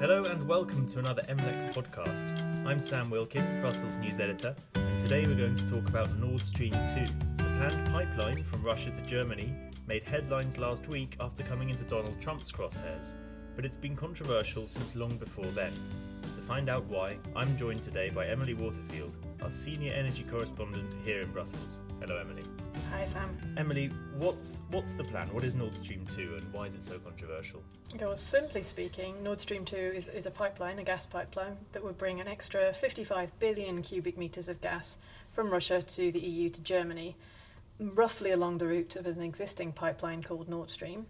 Hello and welcome to another MLEX podcast. I'm Sam Wilkin, Brussels news editor, and today we're going to talk about Nord Stream 2. The planned pipeline from Russia to Germany made headlines last week after coming into Donald Trump's crosshairs, but it's been controversial since long before then. To find out why, I'm joined today by Emily Waterfield, our senior energy correspondent here in Brussels. Hello, Emily. Hi, Sam. Emily, what's what's the plan? What is Nord Stream 2 and why is it so controversial? Okay, well, simply speaking, Nord Stream 2 is, is a pipeline, a gas pipeline, that would bring an extra 55 billion cubic metres of gas from Russia to the EU to Germany, roughly along the route of an existing pipeline called Nord Stream.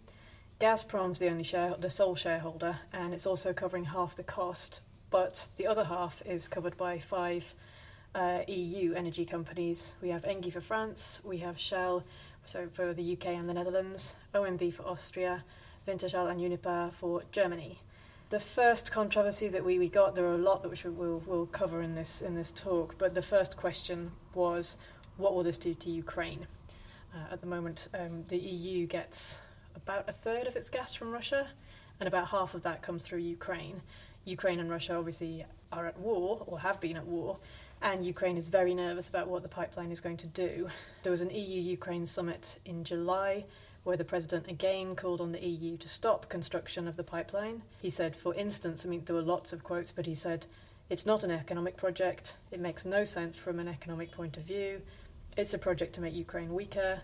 Gazprom's the only share, the sole shareholder, and it's also covering half the cost, but the other half is covered by five uh, EU energy companies. We have Engie for France, we have Shell so for the UK and the Netherlands, OMV for Austria, Wintershall and Uniper for Germany. The first controversy that we, we got, there are a lot that which we'll, we'll cover in this in this talk, but the first question was, what will this do to Ukraine? Uh, at the moment, um, the EU gets about a third of its gas from Russia, and about half of that comes through Ukraine. Ukraine and Russia obviously are at war, or have been at war, and Ukraine is very nervous about what the pipeline is going to do. There was an EU Ukraine summit in July where the president again called on the EU to stop construction of the pipeline. He said, for instance, I mean, there were lots of quotes, but he said, it's not an economic project, it makes no sense from an economic point of view, it's a project to make Ukraine weaker.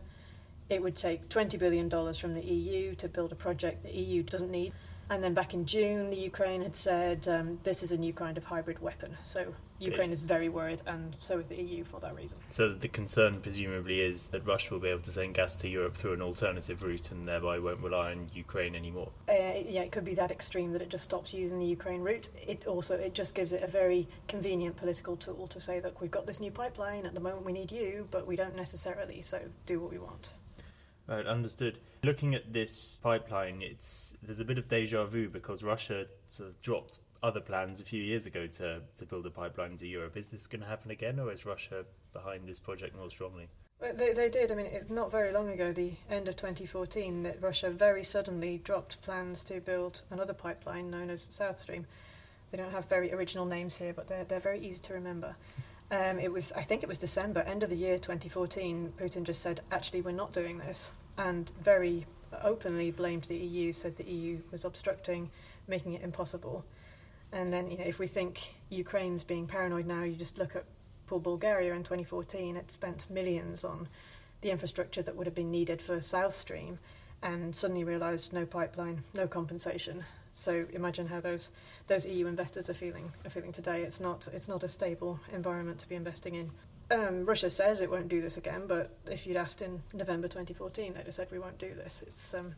It would take $20 billion from the EU to build a project the EU doesn't need. And then back in June, the Ukraine had said um, this is a new kind of hybrid weapon. So Ukraine is very worried, and so is the EU for that reason. So the concern, presumably, is that Russia will be able to send gas to Europe through an alternative route, and thereby won't rely on Ukraine anymore. Uh, yeah, it could be that extreme that it just stops using the Ukraine route. It also it just gives it a very convenient political tool to say, look, we've got this new pipeline. At the moment, we need you, but we don't necessarily. So do what we want. Right, understood. Looking at this pipeline, it's there's a bit of deja vu because Russia sort of dropped other plans a few years ago to to build a pipeline to Europe. Is this going to happen again, or is Russia behind this project more strongly? They, they did. I mean, it, not very long ago, the end of 2014, that Russia very suddenly dropped plans to build another pipeline known as South Stream. They don't have very original names here, but they're they're very easy to remember. Um, it was, I think it was December, end of the year 2014. Putin just said, actually, we're not doing this, and very openly blamed the EU. Said the EU was obstructing, making it impossible. And then, you know, if we think Ukraine's being paranoid now, you just look at poor Bulgaria in 2014. It spent millions on the infrastructure that would have been needed for South Stream, and suddenly realised no pipeline, no compensation. So imagine how those those EU investors are feeling are feeling today. It's not it's not a stable environment to be investing in. Um, Russia says it won't do this again, but if you'd asked in November 2014, they'd have said we won't do this. It's um,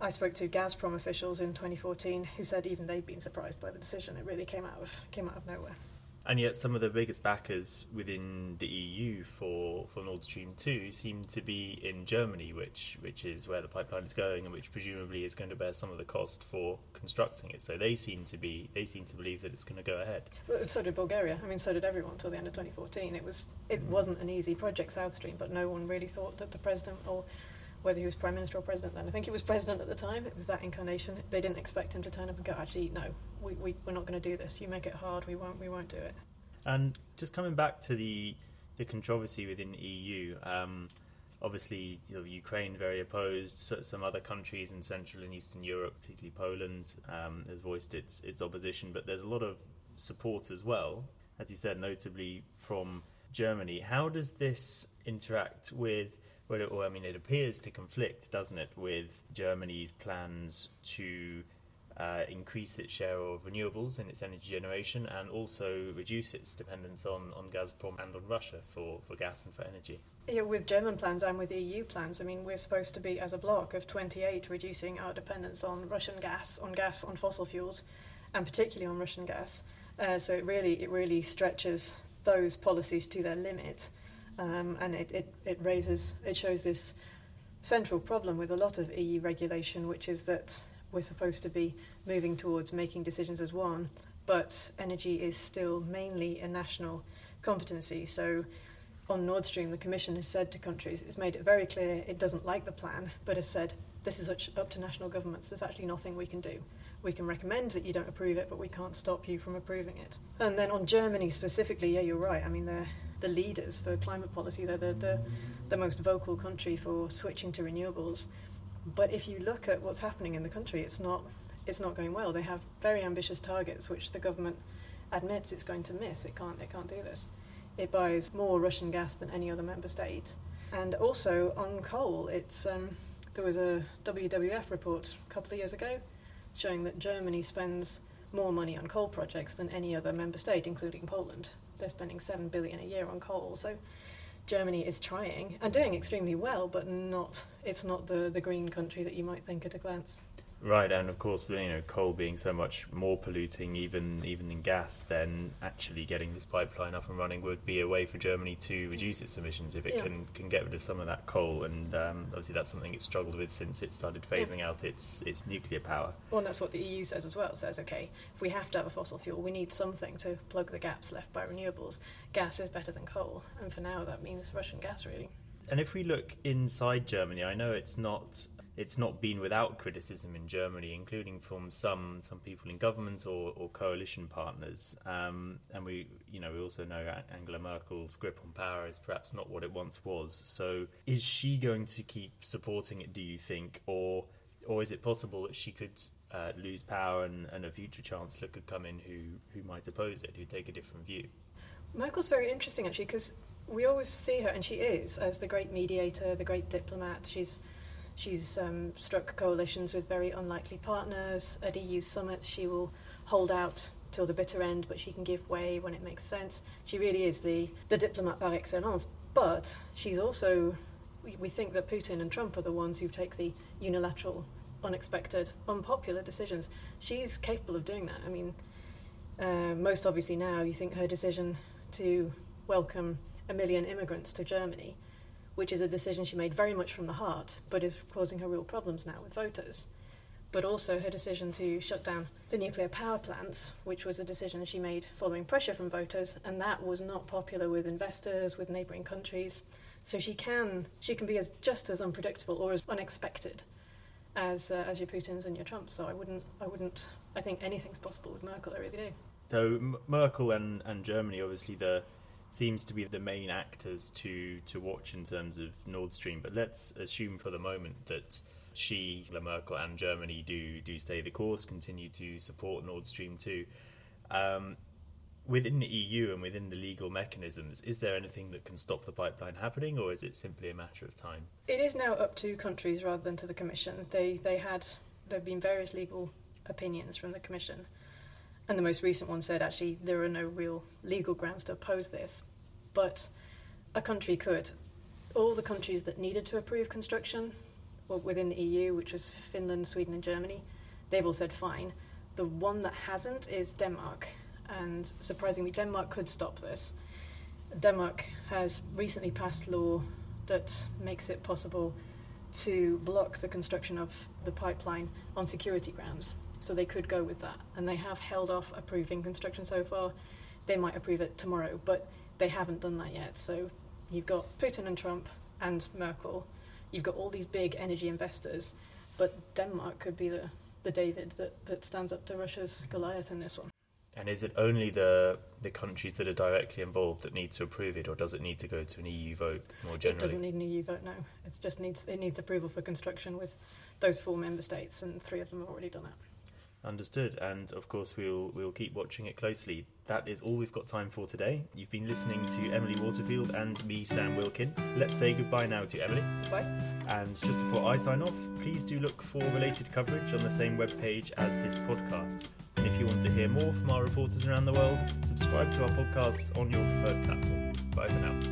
I spoke to Gazprom officials in 2014 who said even they'd been surprised by the decision. It really came out of came out of nowhere. And yet, some of the biggest backers within the EU for, for Nord Stream 2 seem to be in Germany, which, which is where the pipeline is going and which presumably is going to bear some of the cost for constructing it. So they seem to be they seem to believe that it's going to go ahead. Well, so did Bulgaria. I mean, so did everyone until the end of 2014. It was it mm. wasn't an easy project, South Stream, but no one really thought that the president or whether he was prime minister or president then. I think he was president at the time. It was that incarnation. They didn't expect him to turn up and go, actually, no, we, we, we're not going to do this. You make it hard, we won't, we won't do it. And just coming back to the the controversy within EU, um, obviously you know, Ukraine very opposed. So some other countries in Central and Eastern Europe, particularly Poland, um, has voiced its its opposition. But there's a lot of support as well, as you said, notably from Germany. How does this interact with? Well, I mean, it appears to conflict, doesn't it, with Germany's plans to uh, increase its share of renewables in its energy generation and also reduce its dependence on, on Gazprom and on Russia for, for gas and for energy. Yeah, with German plans and with EU plans, I mean, we're supposed to be, as a bloc of 28, reducing our dependence on Russian gas, on gas, on fossil fuels, and particularly on Russian gas. Uh, so it really, it really stretches those policies to their limit, um, and it, it, it raises, it shows this central problem with a lot of EU regulation, which is that we're supposed to be moving towards making decisions as one, but energy is still mainly a national competency. So on Nord Stream, the Commission has said to countries, it's made it very clear it doesn't like the plan, but has said this is up to national governments. There's actually nothing we can do. We can recommend that you don't approve it, but we can't stop you from approving it. And then on Germany specifically, yeah, you're right. I mean, they're the leaders for climate policy. They're the, the, the most vocal country for switching to renewables. But if you look at what's happening in the country, it's not it's not going well. They have very ambitious targets, which the government admits it's going to miss. It can't it can't do this. It buys more Russian gas than any other member state. And also on coal, it's um, there was a WWF report a couple of years ago showing that Germany spends more money on coal projects than any other member state, including Poland. They're spending seven billion a year on coal. So Germany is trying and doing extremely well, but not it's not the, the green country that you might think at a glance. Right, and of course, you know, coal being so much more polluting, even even than gas, then actually getting this pipeline up and running would be a way for Germany to reduce its emissions if it yeah. can can get rid of some of that coal. And um, obviously, that's something it's struggled with since it started phasing yeah. out its its nuclear power. Well, and that's what the EU says as well. It says, okay, if we have to have a fossil fuel, we need something to plug the gaps left by renewables. Gas is better than coal, and for now, that means Russian gas, really. And if we look inside Germany, I know it's not it's not been without criticism in Germany, including from some some people in government or, or coalition partners. Um, and we, you know, we also know Angela Merkel's grip on power is perhaps not what it once was. So, is she going to keep supporting it? Do you think, or or is it possible that she could uh, lose power and, and a future chancellor could come in who who might oppose it, who take a different view? Merkel's very interesting actually because we always see her, and she is as the great mediator, the great diplomat. She's She's um, struck coalitions with very unlikely partners. At EU summits, she will hold out till the bitter end, but she can give way when it makes sense. She really is the, the diplomat par excellence. But she's also, we, think that Putin and Trump are the ones who take the unilateral, unexpected, unpopular decisions. She's capable of doing that. I mean, uh, most obviously now, you think her decision to welcome a million immigrants to Germany which is a decision she made very much from the heart, but is causing her real problems now with voters. But also her decision to shut down the nuclear power plants, which was a decision she made following pressure from voters, and that was not popular with investors, with neighbouring countries. So she can she can be as just as unpredictable or as unexpected as uh, as your Putins and your Trumps. So I wouldn't I wouldn't I think anything's possible with Merkel. I really do. So M- Merkel and, and Germany, obviously the seems to be the main actors to to watch in terms of Nord Stream. But let's assume for the moment that she, La Merkel, and Germany do do stay the course, continue to support Nord Stream two. Um, within the EU and within the legal mechanisms, is there anything that can stop the pipeline happening, or is it simply a matter of time? It is now up to countries rather than to the Commission. They they had there have been various legal opinions from the Commission and the most recent one said actually there are no real legal grounds to oppose this, but a country could. All the countries that needed to approve construction well, within the EU, which was Finland, Sweden, and Germany, they've all said fine. The one that hasn't is Denmark, and surprisingly, Denmark could stop this. Denmark has recently passed law that makes it possible to block the construction of the pipeline on security grounds so they could go with that. And they have held off approving construction so far. They might approve it tomorrow, but they haven't done that yet. So you've got Putin and Trump and Merkel. You've got all these big energy investors, but Denmark could be the, the David that, that stands up to Russia's Goliath in this one. And is it only the the countries that are directly involved that need to approve it, or does it need to go to an EU vote more generally? It doesn't need an EU vote. No, it just needs it needs approval for construction with those four member states, and three of them have already done it. Understood, and of course we'll we'll keep watching it closely. That is all we've got time for today. You've been listening to Emily Waterfield and me, Sam Wilkin. Let's say goodbye now to Emily. Bye. And just before I sign off, please do look for related coverage on the same webpage as this podcast. And if you want to hear more from our reporters around the world, subscribe to our podcasts on your preferred platform. Bye for now.